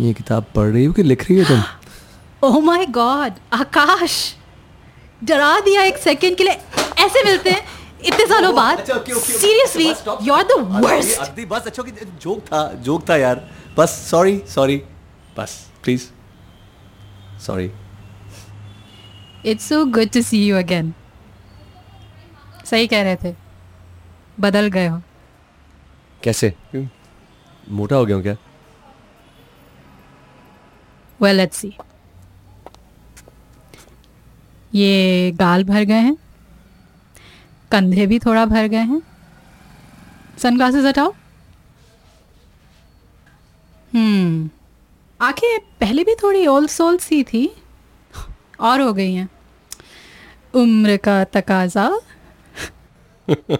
ये किताब पढ़ रही हो कि लिख रही हो तुम? Oh my God Akash! डरा दिया एक सेकंड के लिए। ऐसे मिलते हैं इतने सालों बाद। Seriously you are the worst Aditi बस अच्छा कि जोक था जोक था यार। बस सॉरी सॉरी बस please sorry it's so good to see you again सही कह रहे थे। बदल गए हो। कैसे? मोटा हो गया हूँ क्या? वेल लेट्स सी ये गाल भर गए हैं। कंधे भी थोड़ा भर गए हैं। सनग्लासेस हटाओ। हम्म आँखें पहले भी थोड़ी ओल्ड सोल सी थी। और हो गई हैं। उम्र का तकाजा।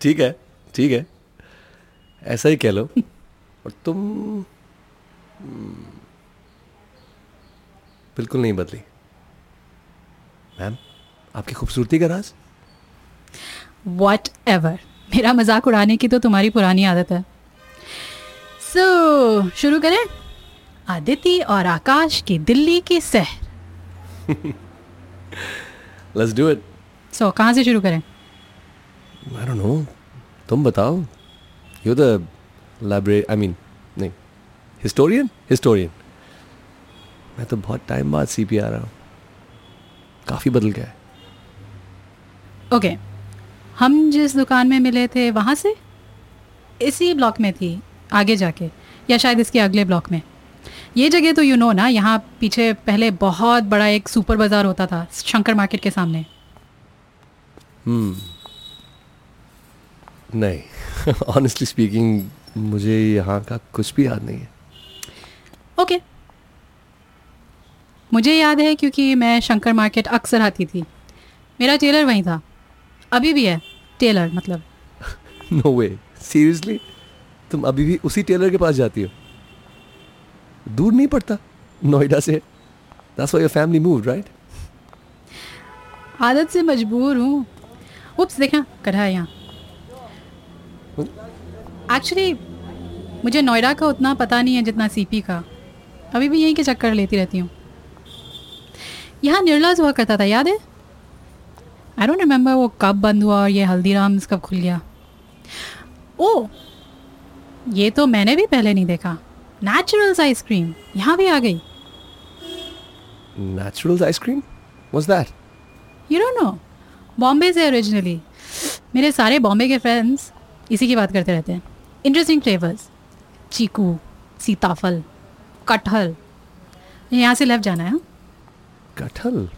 ठीक है ठीक है। ऐसा ही कह लो। और तुम हम्म, बिल्कुल नहीं बदली। मैम आपकी खूबसूरती का राज? वट एवर मेरा मज़ाक उड़ाने की तो तुम्हारी पुरानी आदत है। सो so, शुरू करें। आदिति और आकाश की दिल्ली की सहर लेट्स डू इट सो कहाँ से शुरू करें? आई डोंट नो तुम बताओ। You the library I mean नहीं हिस्टोरियन हिस्टोरियन मैं तो बहुत टाइम बाद सी पी आ रहा हूँ। काफ़ी बदल गया है। ओके हम जिस दुकान में मिले थे वहाँ से? इसी ब्लॉक में थी आगे जाके या शायद इसके अगले ब्लॉक में। ये जगह तो यू नो ना यहाँ पीछे पहले बहुत बड़ा एक सुपर बाज़ार होता था शंकर मार्केट के सामने। हम्म नहीं ऑनेस्टली स्पीकिंग मुझे यहाँ का कुछ भी याद नहीं है। ओके मुझे याद है क्योंकि मैं शंकर मार्केट अक्सर आती थी। मेरा टेलर वहीं था। अभी भी है। टेलर मतलब। नो वे सीरियसली तुम अभी भी उसी टेलर के पास जाती हो? दूर नहीं पड़ता। नोएडा से। That's why your family move right आदत से मजबूर हूँ। उप्स देखना कढ़ा है यहाँ। एक्चुअली मुझे नोएडा का उतना पता नहीं है जितना सीपी का। अभी भी यहीं के चक्कर लेती रहती हूँ। यहाँ निर्लाज हुआ करता था याद है? आई डोंट रिमेंबर वो कब बंद हुआ और ये हल्दीराम्स कब खुल गया। ओ ये तो मैंने भी पहले नहीं देखा। नेचुरल्स आइसक्रीम यहाँ भी आ गई। Naturals ice cream what's that you don't know Bombay से ओरिजिनली मेरे सारे बॉम्बे के फ्रेंड्स इसी की बात करते रहते हैं। इंटरेस्टिंग फ्लेवर्स चीकू सीताफल कटहल। यहाँ से लेफ़्ट जाना है? हाँ? कटहल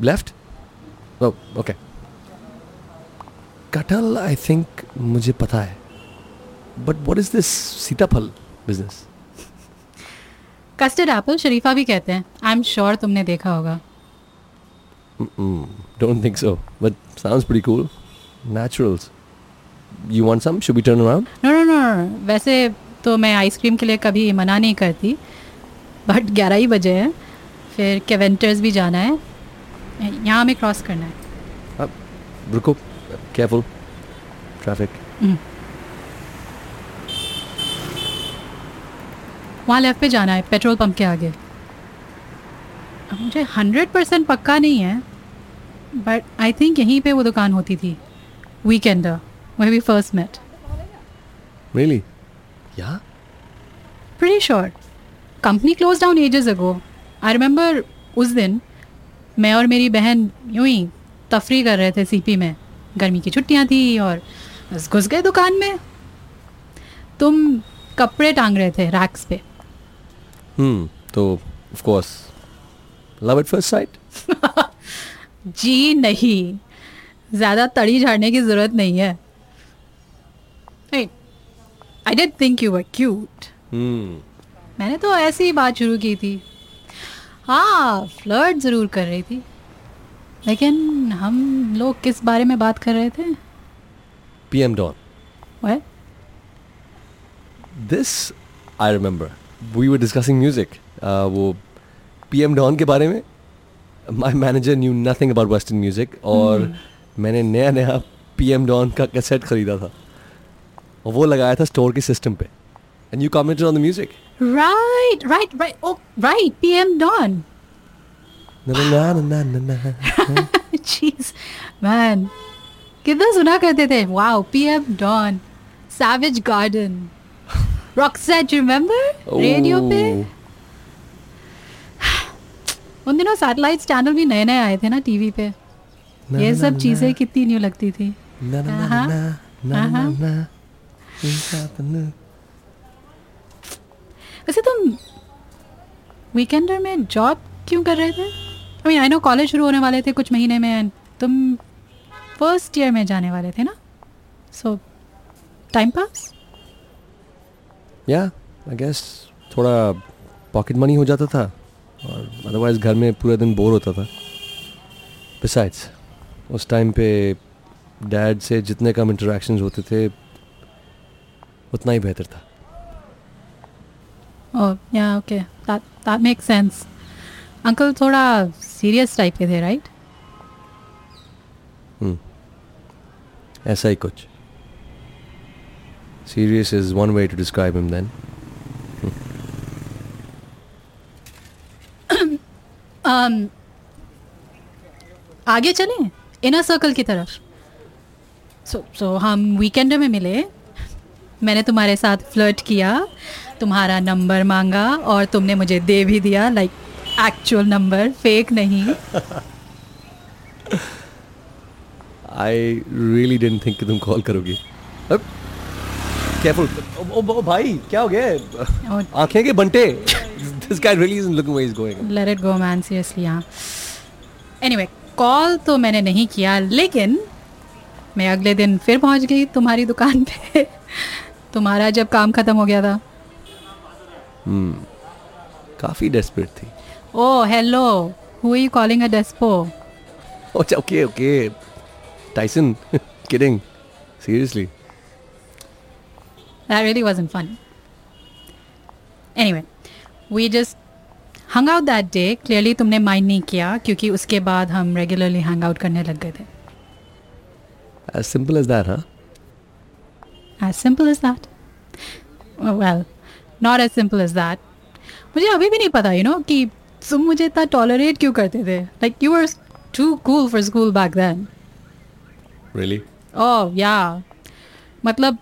लेफ़्ट ओके कटहल आई थिंक मुझे पता है. बट व्हाट इज़ दिस सीताफल बिज़नेस कस्टर्ड एप्पल शरीफा भी कहते हैं. आई एम श्योर तुमने देखा होगा. Don't think so but sounds pretty cool Naturals you want some should we turn around no no no वैसे तो मैं आइसक्रीम के लिए कभी मना नहीं करती. बट ग्यारह ही बजे हैं. फिर केवेंटर्स भी जाना है। यहाँ हमें क्रॉस करना है। रुको केयरफुल ट्रैफ़िक वहाँ लेफ़्ट पे जाना है पेट्रोल पंप के आगे। अब मुझे हंड्रेड परसेंट पक्का नहीं है बट आई थिंक यहीं पे वो दुकान होती थी वीकेंडर वही we first met really yeah pretty sure company close down ages ago I remember उस दिन मैं और मेरी बहन यूँ ही तफरी कर रहे थे सीपी में। गर्मी की छुट्टियाँ थी और बस घुस गए दुकान में। तुम कपड़े टांग रहे थे रैक्स पे। हम्म तो of course love at first sight जी नहीं। ज़्यादा तड़ी झाड़ने की ज़रूरत नहीं है। I don't think you were cute हम्म मैंने तो ऐसी ही बात शुरू की थी। हाँ फ्लर्ट ज़रूर कर रही थी। लेकिन हम लोग किस बारे में बात कर रहे थे? PM Dawn What? This I remember we were discussing music वो पीएम डॉन के बारे में my manager knew nothing about western music और मैंने नया नया पीएम डॉन का कैसेट खरीदा था। और वो लगाया था स्टोर के सिस्टम पे। And you commented on the music Right, right, right. Oh, right. PM Dawn. ना ना ना ना ना ना Jeez, man. कितना सुना करते थे wow PM Dawn Savage Garden Roxette remember radio पे Oh. उन दिनों सैटेलाइट चैनल भी नए नए आए थे ना टीवी पे। ना, ये ना, सब ना, चीज़ें कितनी न्यू लगती थी ना ना ना Uh-huh. ना ना ना Uh-huh. ना इंसान ना वैसे तुम वीकेंडर में जॉब क्यों कर रहे थे? I mean I know college शुरू होने वाले थे कुछ महीने में and तुम फ़र्स्ट ईयर में जाने वाले थे ना? सो टाइम पास या आई गेस थोड़ा पॉकेट मनी हो जाता था और अदरवाइज़ घर में पूरे दिन बोर होता था। बिसाइड्स उस टाइम पे डैड से जितने कम इंटरेक्शंस होते थे, उतना ही बेहतर था। Oh, yeah, okay. That that makes sense. Uncle थोड़ा सीरियस टाइप के थे राइट ऐसा ही कुछ serious is one way to describe him then um, आगे चलें? इनर सर्कल की तरफ़. सो सो हम वीकेंड में मिले। मैंने तुम्हारे साथ फ्लर्ट किया तुम्हारा नंबर मांगा और तुमने मुझे दे भी दिया लाइक एक्चुअल नंबर फेक नहीं। आई रियली डेंट थिंक तुम कॉल करोगी। केयरफुल ओ, ओ, भाई क्या हो गया? आँखें के बंटे। This guy really isn't looking where is going let it go man seriously हाँ। एनीवे कॉल तो मैंने नहीं किया लेकिन मैं अगले दिन फिर पहुँच गई तुम्हारी दुकान पे। तुम्हारा जब काम खत्म हो गया था। hmm, काफ़ी डेस्परेट थी। ओ hello who are you calling a despo अच्छा okay okay Tyson kidding seriously that really wasn't fun anyway we just hung out that day clearly तुमने माइंड नहीं किया क्योंकि उसके बाद हम रेगुलरली हैंग आउट करने लग गए थे। सिंपल इज़ दैट हाँ As simple as that. Oh, well, not as simple as that. मुझे अभी भी नहीं पता यू नो कि तुम मुझे इतना टॉलरेट क्यों करते थे? Like you were too cool for school back then really oh yeah मतलब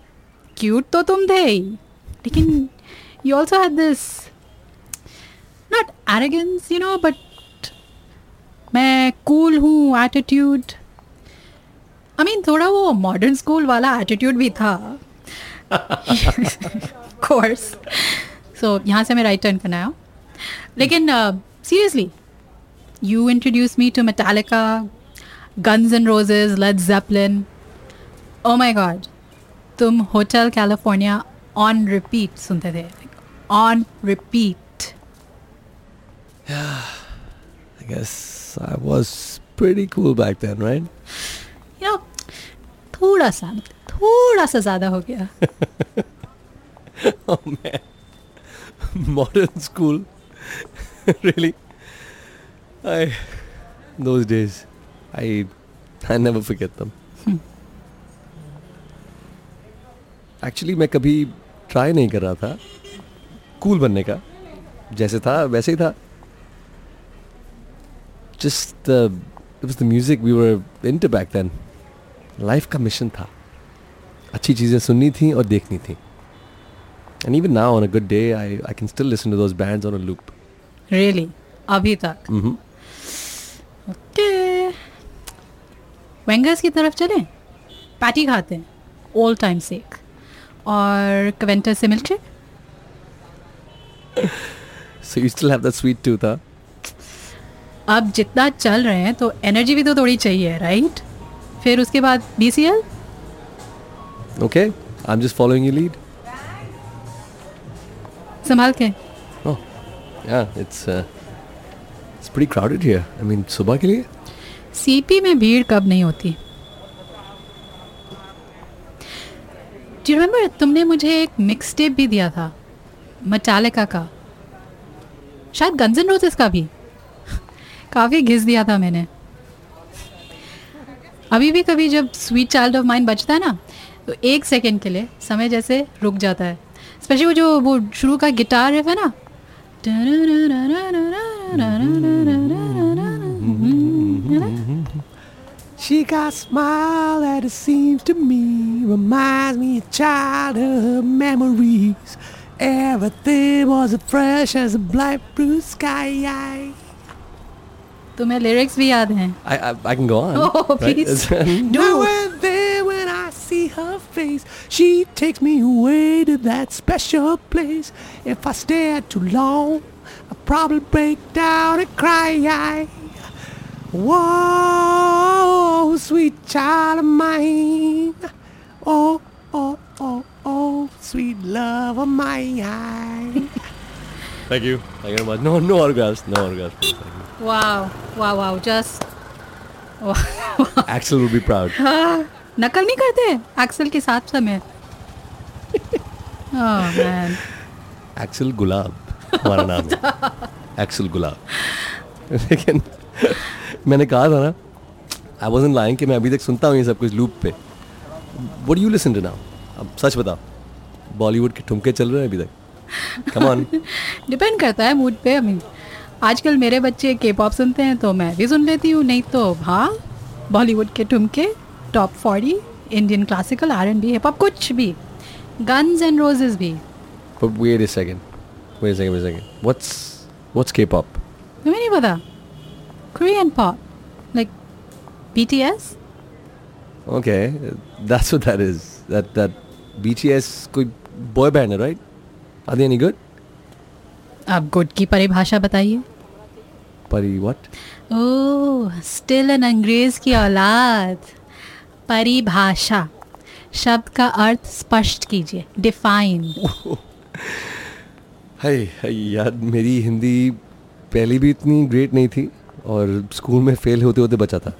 क्यूट तो तुम थे ही. लेकिन you also had this not arrogance you know but मैं कूल हूँ एटीट्यूड आई मीन थोड़ा वो मॉडर्न स्कूल वाला एटीट्यूड भी था. कोर्स सो यहाँ से मैं राइट टर्न करना आया लेकिन seriously you introduce me to Metallica Guns and Roses Led Zeppelin oh my God तुम होटल कैलिफ़ोर्निया ऑन रिपीट सुनते थे. On repeat I guess I was pretty cool back then, right? You know थोड़ा सा थोड़ा सा ज़्यादा हो गया oh man. Modern school. really? I those days. I I never forget them. Actually मैं कभी ट्राई नहीं कर रहा था कूल बनने का जैसे था वैसे ही था just the music we were into back then life का मिशन था अच्छी चीज़ें सुननी थी और देखनी थी। And even now, on a good day, I, I can still listen to those bands on a loop. Really अभी तक? Mm-hmm. ओके। वेंगर्स की तरफ़ चलें? पैटी खाते हैं। ओल्ड टाइम सेक और कवेंटर से milk? So you still have that sweet tooth, huh? अब जितना चल रहे हैं तो एनर्जी भी तो थोड़ी चाहिए राइट फिर उसके बाद B C L Okay, I'm just following your lead. संभाल के। Oh, yeah, it's uh, it's pretty crowded here. I mean, सुबह के लिए? सीपी में भीड़ कब नहीं होती? Do you remember तुमने मुझे एक मिक्स टेप भी दिया था मटालिका का? शायद गन्स एंड रोजेस का भी। काफ़ी घिस दिया था मैंने। अभी भी कभी जब स्वीट चाइल्ड ऑफ़ माइंड बचता है ना तो एक सेकंड के लिए समय जैसे रुक जाता है स्पेशली वो जो वो शुरू का गिटार है ना She got a smile that it seems to me reminds me of childhood memories. Everything was as fresh as a bright blue sky. तुम्हें लिरिक्स भी याद हैं I I, I can go on. Oh, right? please. now and then when I see her face. She takes me away to that special place. If I stare too long, I probably break down and cry. Whoa, sweet child of mine. Oh, oh, oh, oh, sweet love of mine. Thank you. Thank you very much. No, no autographs. No autographs. Wow. Wow, wow. Just... Wow. Axel will be proud. नकल नहीं करते? Excel के साथ समय ओह axle गुलाब हमारा नाम है। Axle गुलाब लेकिन मैंने कहा था ना आई वॉजन लाइंग कि मैं अभी तक सुनता हूँ ये सब कुछ लूप पे। What you listen to now अब सच बताओ बॉलीवुड के ठुमके चल रहे हैं अभी तक? कम ऑन डिपेंड करता है मूड पे आई मीन आजकल मेरे बच्चे के पॉप सुनते हैं तो मैं भी सुन लेती हूँ नहीं तो हाँ बॉलीवुड के ठुमके। Top forty Indian classical R N B hip hop कुछ भी गन्स एंड रोजेस भी But wait a second. Wait a second, wait a second. What's what's K-pop? तुम्हें नहीं पता like B T S Okay, that's what that is. That that BTS कोई boy band है, right? Are they any good? अब good की परिभाषा बताइए Pari what? Oh still an अंग्रेज़ की औलाद परिभाषा। शब्द का अर्थ स्पष्ट कीजिए। डिफाइन हाय हाय याद मेरी हिंदी पहले भी इतनी ग्रेट नहीं थी और स्कूल में फेल होते होते बचा था।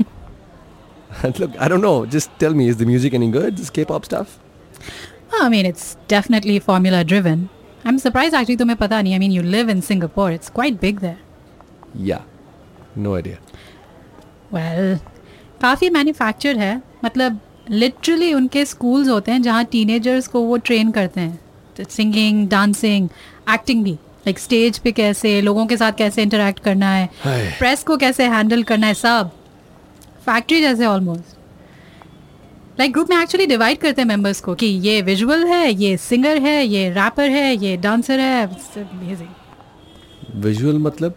Look I don't know just tell me is the music any good this K-pop stuff I mean it's definitely formula driven I am surprised actually तुम्हें पता नहीं I mean you live in Singapore it's quite big there yeah no idea well काफ़ी manufactured है। मतलब literally उनके schools होते हैं जहाँ टीनेजर्स को वो ट्रेन करते हैं। सिंगिंग डांसिंग एक्टिंग भी। लाइक स्टेज पे कैसे लोगों के साथ कैसे इंटरेक्ट करना है प्रेस को कैसे हैंडल करना है सब। फैक्ट्री जैसे ऑलमोस्ट लाइक ग्रुप में एक्चुअली डिवाइड करते हैं मेंबर्स को कि ये विजुअल है ये सिंगर है ये रैपर है ये डांसर है Visual मतलब?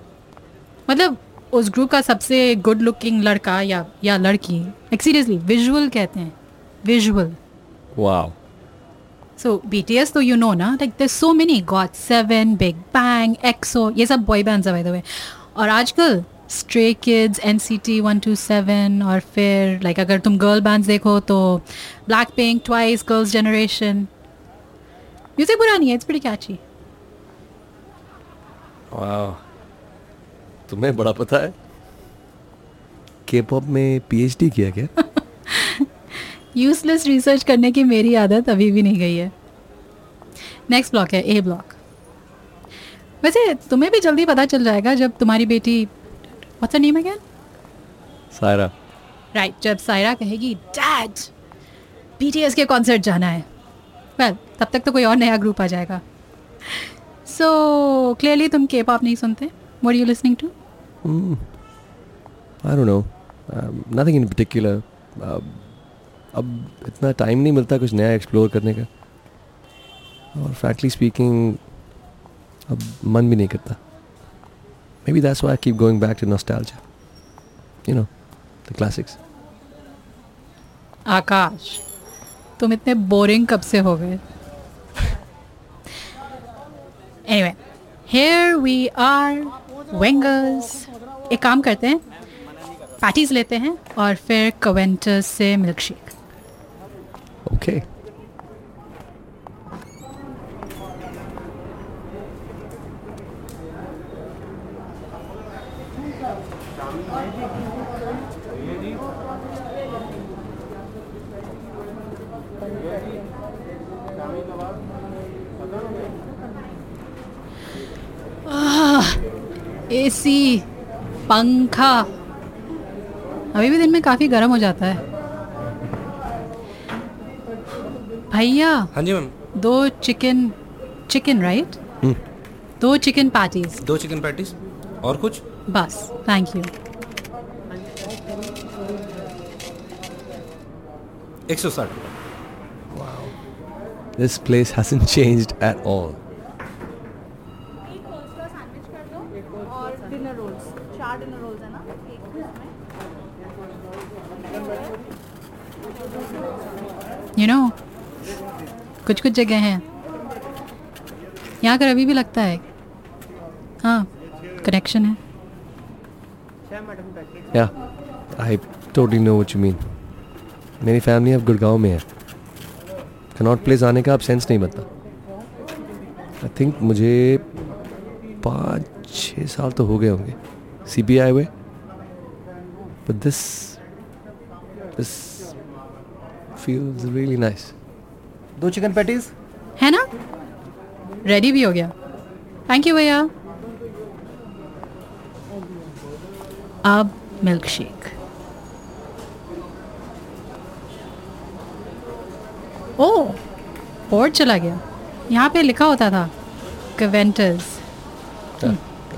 मतलब उस ग्रुप का सबसे गुड लुकिंग लड़का या या लड़की लाइक सीरियसली विजुअल कहते हैं visual Wow. So B T S तो यू नो ना like there so many GOT seven Big Bang EXO ये सब बॉय बैंड्स है बाय द वे और आजकल Stray Kids N C T one two seven और फिर लाइक अगर तुम गर्ल बैंड्स देखो तो Blackpink Twice Girls' Generation music बुरा नहीं है इट्स प्रीटी कैची Wow. तुम्हें बड़ा पता है। K-pop में PhD किया क्या? यूजलेस रिसर्च करने की मेरी आदत अभी भी नहीं गई है। नेक्स्ट ब्लॉक है ए ब्लॉक वैसे तुम्हें भी जल्दी पता चल जाएगा जब तुम्हारी बेटी what's name again Saira. Right जब सायरा कहेगी डैड बीटीएस के कॉन्सर्ट जाना है। वेल well, तब तक तो कोई और नया ग्रुप आ जाएगा। सो so, क्लियरली तुम के पॉप नहीं सुनते। What you listening to Hmm. I don't know. Um, nothing in particular. Um, अब इतना टाइम नहीं मिलता कुछ नया एक्सप्लोर करने का और फ्रैंकली स्पीकिंग अब मन भी नहीं करता maybe that's I keep going back to nostalgia you know the classics Akash तुम इतने बोरिंग कब से हो गए anyway here we are wingers एक काम करते हैं पैटीज लेते हैं और फिर कवेंटर्स से मिल्क शेक Okay. एसी पंखा। अभी भी दिन में काफ़ी गर्म हो जाता है। भैया हाँ जी मैम। दो चिकन चिकन राइट Hmm. दो चिकन पैटीज दो चिकन पैटीज और कुछ? बस थैंक यू एक सौ साठ। This place hasn't changed at all. एक कोल्स्लो सैंडविच कर दो और डिनर रोल्स चार डिनर रोल्स है ना एक इसमें यू नो कुछ कुछ जगह हैं। यहाँ कर अभी भी लगता है। हाँ कनेक्शन है। Yeah, I totally know what you mean. मेरी फैमिली अब गुड़गांव में है। कनॉट प्लेस आने का अब सेंस नहीं बनता। आई थिंक मुझे पाँच छः साल तो हो गए होंगे। सी बी आए हुए। But this this feels really nice दो चिकन पैटीज है ना रेडी भी हो गया थैंक यू भैया अब मिल्क शेक ओ बोर्ड चला गया यहाँ पे लिखा होता था कवेंटर्स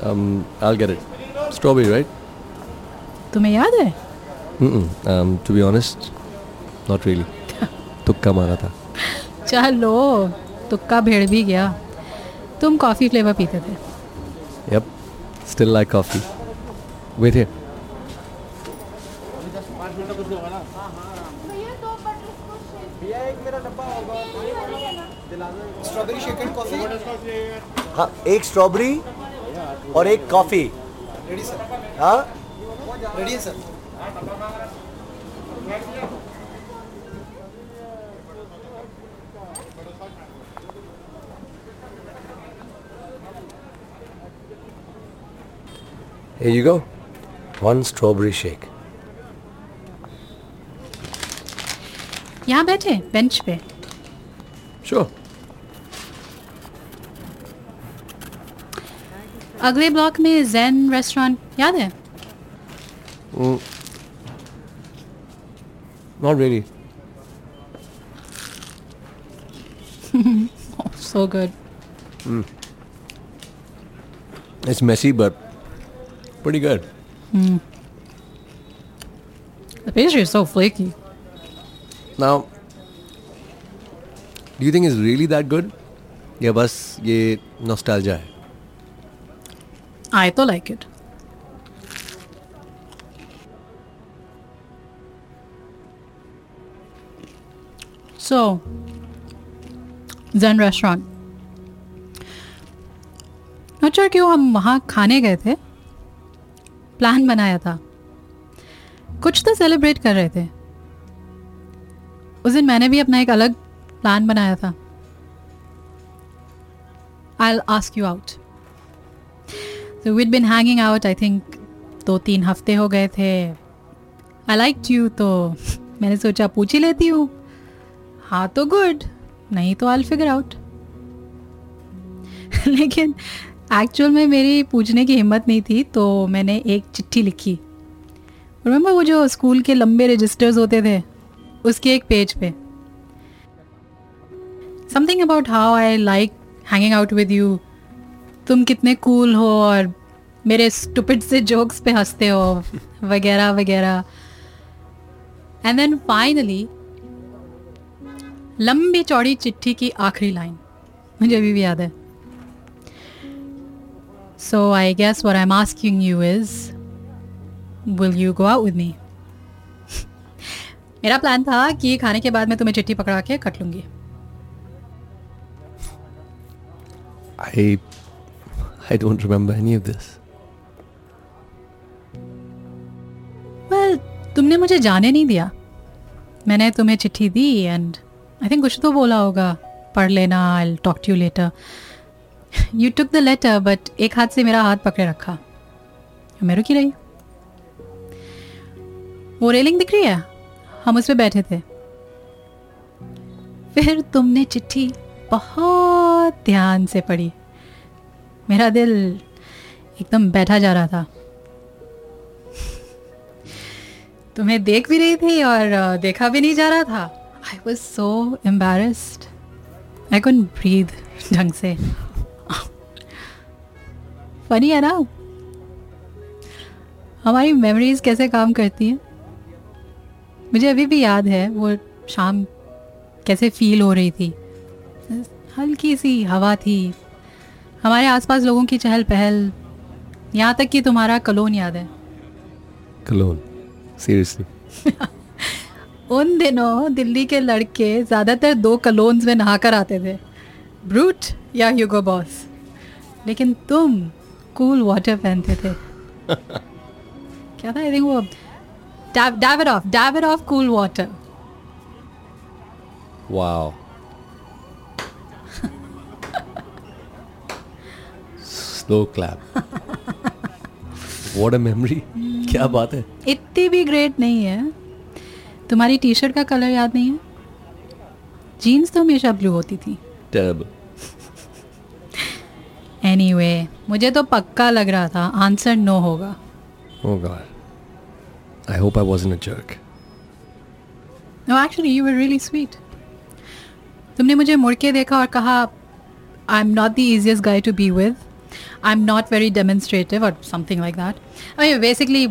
um, I'll get it. Strawberry, right? तुम्हें याद है Mm-mm. Um, to be honest, not really. तुक्का मारा था चलो तुक्का भेड़ भी गया तुम कॉफ़ी फ्लेवर पीते थे Yep. Still like coffee. Wait here. Coffee हाँ एक स्ट्रॉबेरी और एक कॉफ़ी रेडी सर हाँ ready sir Here you go. One strawberry shake. यहाँ बैठे बेंच पे Sure. अगले ब्लॉक में जैन रेस्टोरेंट याद है Not really. So good It's messy, but pretty good. The pastry is so flaky. Now, do you think it's really that good? या बस ये nostalgia है I तो like it. So, Zen restaurant. Not sure क्यों हम वहाँ खाने गए थे Plan बनाया था। कुछ तो सेलिब्रेट कर रहे थे। उस दिन मैंने भी अपना एक अलग प्लान बनाया था। I ask you out So we'd been hanging out, I think, दो तीन हफ़्ते हो गए थे। आई लाइक यू तो मैंने सोचा पूछ ही लेती हूँ। हाँ तो गुड नहीं तो आई फिगर आउट लेकिन एक्चुअल में मेरी पूछने की हिम्मत नहीं थी तो मैंने एक चिट्ठी लिखी। रिमेंबर वो जो स्कूल के लंबे रजिस्टर्स होते थे? उसके एक पेज पे। Something about how I like hanging out with you तुम कितने कूल cool हो और मेरे स्टूपिड से जोक्स पे हँसते हो, वगैरह वगैरह। एंड देन फाइनली लंबी चौड़ी चिट्ठी की आखिरी लाइन मुझे अभी भी याद है। I guess where I am asking you is will you go out with me मेरा प्लान था कि खाने के बाद मैं तुम्हें चिट्ठी पकड़ा के कट लूँगी। I I don't remember any of this. Well, तुमने मुझे जाने नहीं दिया। मैंने तुम्हें चिट्ठी दी एंड आई थिंक कुछ तो बोला होगा। पढ़ लेना I talk to you later you took the letter but एक हाथ से मेरा हाथ पकड़े रखा। मैं रुकी रही? वो रेलिंग दिख रही है? हम उस पर बैठे थे। फिर तुमने चिट्ठी बहुत ध्यान से पढ़ी। मेरा दिल एकदम बैठा जा रहा था। तुम्हें देख भी रही थी और देखा भी नहीं जा रहा था। आई वॉज़ सो एम्बेरस्ड आई कुन ब्रीद ढंग से। फनी है ना? हमारी मेमोरीज कैसे काम करती हैं? मुझे अभी भी याद है वो शाम कैसे फील हो रही थी। हल्की सी हवा थी। हमारे आसपास लोगों की चहल पहल। यहाँ तक कि तुम्हारा कलोन याद है। कलोन? सीरियसली उन दिनों दिल्ली के लड़के ज़्यादातर दो कलोन्स में नहाकर आते थे। ब्रूट या ह्यूगो बॉस लेकिन तुम कूल वाटर पहनते थे क्या था आई थिंक वो dive it off dive it off cool water wow slow clap what a memory क्या बात है इतनी भी ग्रेट नहीं है। तुम्हारी टी शर्ट का कलर याद नहीं है? जीन्स तो हमेशा ब्लू होती थी। टेरेबल एनीवे मुझे तो पक्का लग रहा था आंसर नो होगा। Oh god. I hope I wasn't a jerk. No actually you were really sweet तुमने मुझे मुड़ के देखा और कहा I am not the easiest guy to be with I am not very demonstrative और something like that I basically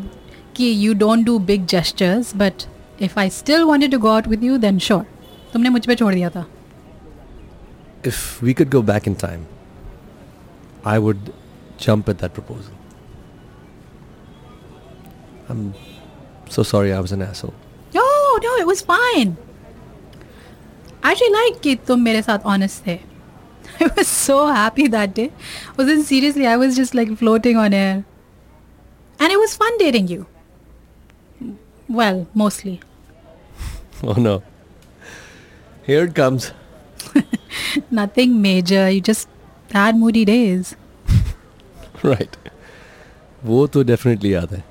कि you don't do big gestures but if I still wanted to go out with you then sure तुमने मुझ पे छोड़ दिया था। If we could go back in time, I would jump at that proposal. I'm so sorry I was an asshole. No, no, it was fine. I actually like कि तुम मेरे साथ honest थे. I was so happy that day. Wasn't seriously, I was just like floating on air. And it was fun dating you. Well, mostly. Oh no. Here it comes. Nothing major. You just sad moody days. right. वो तो definitely याद है।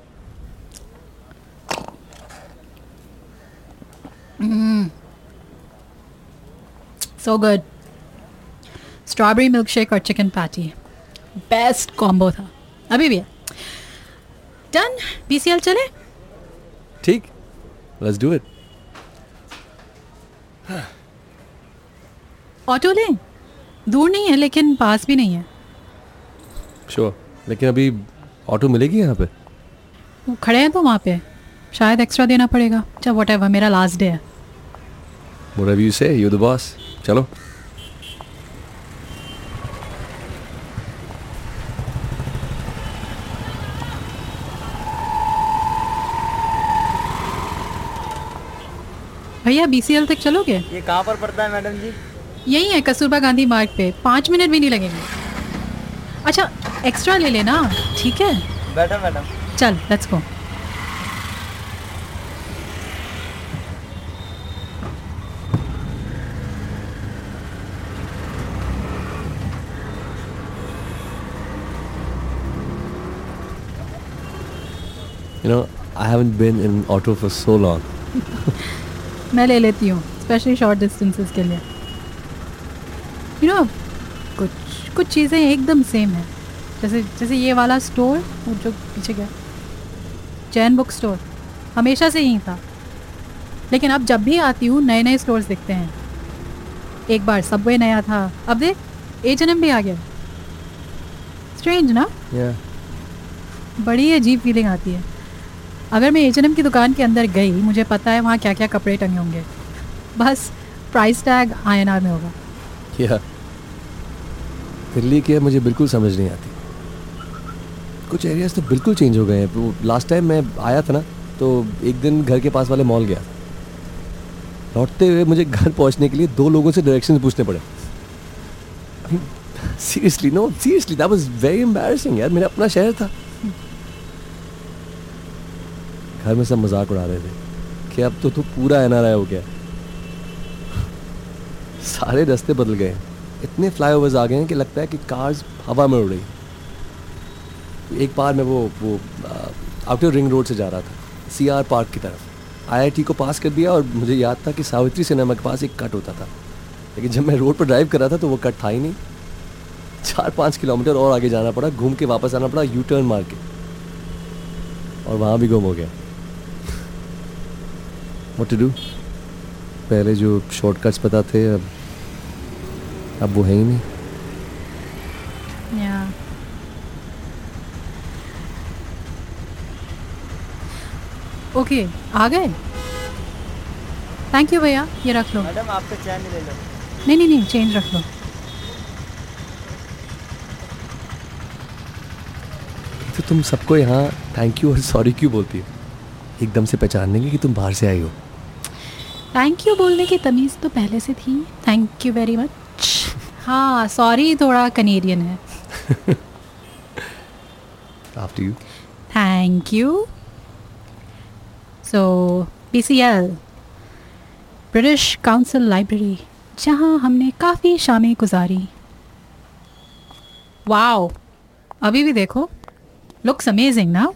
So good strawberry milk shake और chicken patty best combo था। अभी भी है। Done B C L चले? ठीक। बस डू इट ऑटो लें? दूर नहीं है लेकिन पास भी नहीं है. श्योर लेकिन अभी ऑटो मिलेगी यहाँ पे? वो खड़े हैं तो वहाँ पे। शायद एक्स्ट्रा देना पड़ेगा। अच्छा वट मेरा लास्ट डे है। Whatever you say, you're the boss. चलो। भैया बीसीएल तक चलोगे? ये कहाँ पर पड़ता है मैडम जी? यही है कस्तूरबा गांधी मार्ग पे। पाँच मिनट भी नहीं लगेंगे। अच्छा एक्स्ट्रा ले लेना। ठीक है? बैठो मैडम। चल let's go You know, I haven't been in auto for so long. मैं ले लेती हूँ स्पेशली शॉर्ट डिस्टेंसेस के लिए। यू नो कुछ कुछ चीज़ें एकदम सेम है। जैसे जैसे ये वाला स्टोर वो जो पीछे गया। जैन बुक स्टोर हमेशा से यहीं था। लेकिन अब जब भी आती हूँ नए नए स्टोर्स दिखते हैं। एक बार सबवे नया था। अब देख एच एन एम भी आ गया। स्ट्रेंज ना? Yeah. बड़ी अजीब फीलिंग आती है। अगर मैं एच एन एम की दुकान के अंदर गई मुझे पता है वहाँ क्या क्या कपड़े टंगे होंगे। बस price tag I N R में होगा। Yeah. दिल्ली के मुझे बिल्कुल समझ नहीं आती। कुछ एरियाज़ तो बिल्कुल चेंज हो गए हैं। वो लास्ट टाइम मैं आया था ना तो एक दिन घर के पास वाले मॉल गया लौटते हुए मुझे घर पहुँचने के लिए दो लोगों से डायरेक्शन पूछने पड़े। Seriously no seriously that was very embarrassing यार, मेरा अपना शहर था। घर में सब मज़ाक उड़ा रहे थे कि अब तो तू पूरा एनआरआई हो गया। सारे रास्ते बदल गए। इतने फ्लाईओवर्स आ गए हैं कि लगता है कि कार्स हवा में उड़ रही। एक बार मैं वो वो आउटर रिंग रोड से जा रहा था सी आर पार्क की तरफ़। आईआईटी को पास कर दिया और मुझे याद था कि सावित्री सिनेमा के पास एक कट होता था। लेकिन जब मैं रोड पर ड्राइव कर रहा था तो वो कट था ही नहीं। चार पाँच किलोमीटर और आगे जाना पड़ा, घूम के वापस आना पड़ा यू टर्न मार के। और वहाँ भी गुम हो गया। वॉट टू डू पहले जो शॉर्टकट्स पता थे अब अब वो है ही नहीं। Yeah. ओके आ गए? थैंक यू भैया ये रख लो। मैडम आपका चैन ले लो। नहीं नहीं नहीं चेंज रख लो। तो तुम सबको यहाँ थैंक यू और सॉरी क्यों बोलती हो? एकदम से पहचान लेंगे कि तुम बाहर से आई हो। थैंक यू बोलने की तमीज़ तो पहले से थी। थैंक यू वेरी मच हाँ सॉरी थोड़ा कनेडियन है। After you thank you so P C L British Council library जहाँ हमने काफ़ी शामें गुजारी। वाओ अभी भी देखो। लुक्स अमेजिंग ना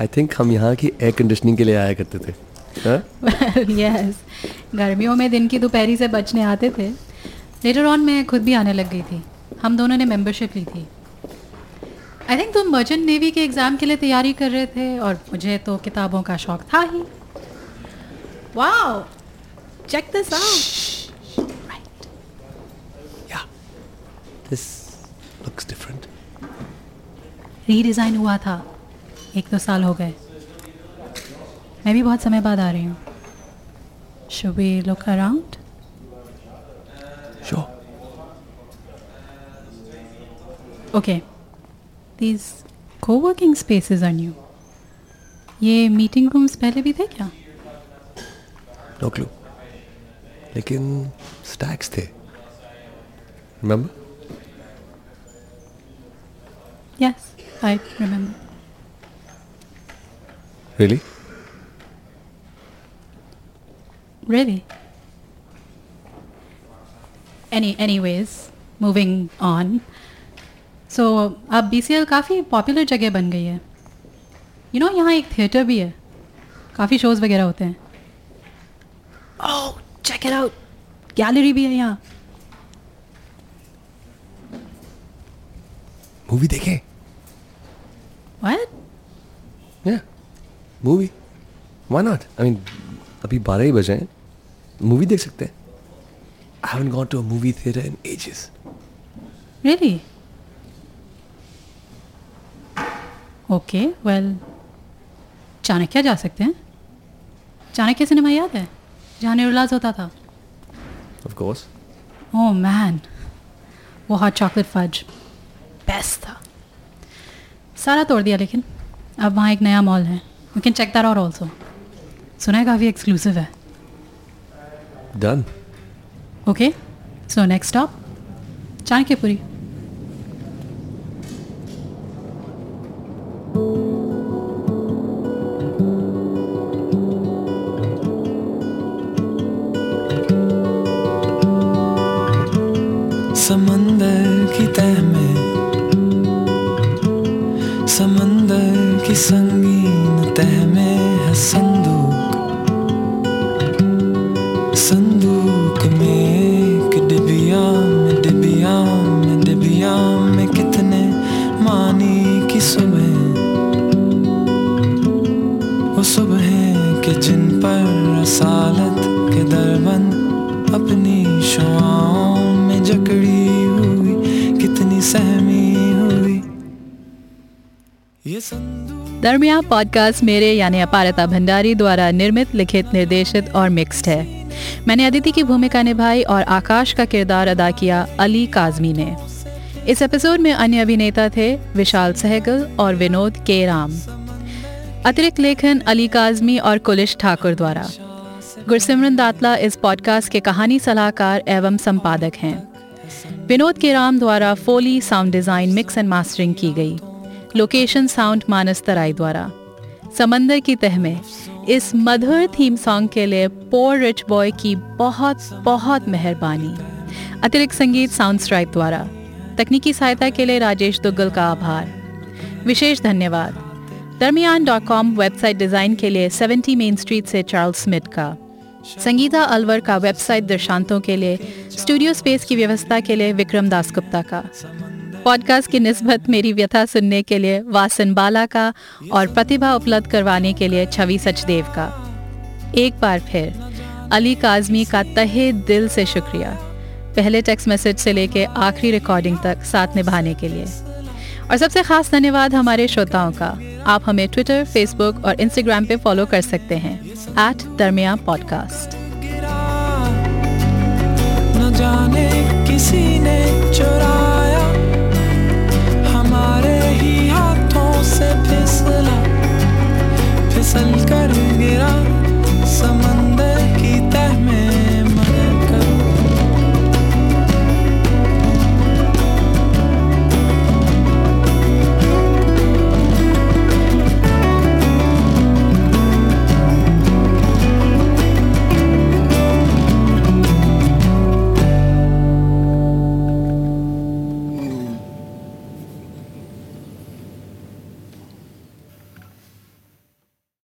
आई थिंक हम यहाँ की एयर कंडीशनिंग के लिए आया करते थे। हाँ? यस गर्मियों में दिन की दोपहरी से बचने आते थे। लेटर ऑन मैं खुद भी आने लग गई थी। हम दोनों ने मेंबरशिप ली थी। आई थिंक तुम मर्चेंट नेवी के एग्ज़ाम के लिए तैयारी कर रहे थे और मुझे तो किताबों का शौक था ही। Wow check this out right this looks different redesign हुआ था। एक दो साल हो गए। मैं भी बहुत समय बाद आ रही हूँ। Should we look around sure Okay. These co-working spaces are new. ये मीटिंग रूम्स पहले भी थे क्या? नो क्लू लेकिन स्टैक्स थे। Remember yes I remember really Really? Any, anyways, moving on. So, अब बीसीएल काफ़ी पॉपुलर जगह बन गई है। यू नो यहाँ एक थिएटर भी है। काफ़ी शोज़ वगैरह होते हैं। Oh check it out gallery भी है यहाँ। मूवी देखें what yeah movie why not I mean अभी बारह ही बजे हैं। मूवी देख सकते हैं। I haven't got to a movie theatre in ages really okay well Chanakya जा सकते हैं। चाणक्य सिनेमा याद है? जहाँ निर्लाज होता था। ऑफ़ कोर्स ओह मैन वो हॉट चॉकलेट फज बेस्ट था। सारा तोड़ दिया लेकिन। अब वहाँ एक नया मॉल है। We can check that out also. सुना है काफ़ी एक्सक्लूसिव है done okay so next stop Chanakyapuri podcast मेरे यानी अपारता भंडारी द्वारा निर्मित, लिखित, निर्देशित और मिक्स्ड है। मैंने अदिति की भूमिका निभाई और आकाश का किरदार अदा किया अली काजमी ने। इस एपिसोड में अन्य अभिनेता थे विशाल सहगल और विनोद के राम। अतिरिक्त लेखन अली काजमी और कुलिश ठाकुर द्वारा। गुरसिमरन दातला इस पॉडकास्ट के कहानी सलाहकार एवं संपादक हैं। विनोद के राम द्वारा foley sound design mix and mastering की गई। लोकेशन साउंड मानस तराई द्वारा। समंदर की तह में, इस मधुर थीम सॉन्ग के लिए पोर रिच बॉय की बहुत बहुत मेहरबानी। अतिरिक्त संगीत साउंड स्ट्राइक द्वारा। तकनीकी सहायता के लिए राजेश दुग्गल का आभार। विशेष धन्यवाद। दरमियान डॉट कॉम वेबसाइट डिज़ाइन के लिए 70 मेन स्ट्रीट से चार्ल्स स्मिथ का। संगीता अलवर का वेबसाइट दर्शांतों के लिए स्टूडियो स्पेस की व्यवस्था के लिए विक्रम दास गुप्ता का। पॉडकास्ट की निस्बत मेरी व्यथा सुनने के लिए वासन बाला का और प्रतिभा उपलब्ध करवाने के लिए छवि सचदेव का। एक बार फिर, अली काजमी का तहे दिल से शुक्रिया। पहले टेक्स्ट मैसेज से लेके आखिरी रिकॉर्डिंग तक साथ निभाने के लिए। और सबसे खास धन्यवाद हमारे श्रोताओं का। आप हमें ट्विटर फेसबुक और इंस्टाग्राम पे फॉलो कर सकते हैं। एट दरमिया पॉडकास्ट किसी ने चुराया से फिसला फिसल कर गिरा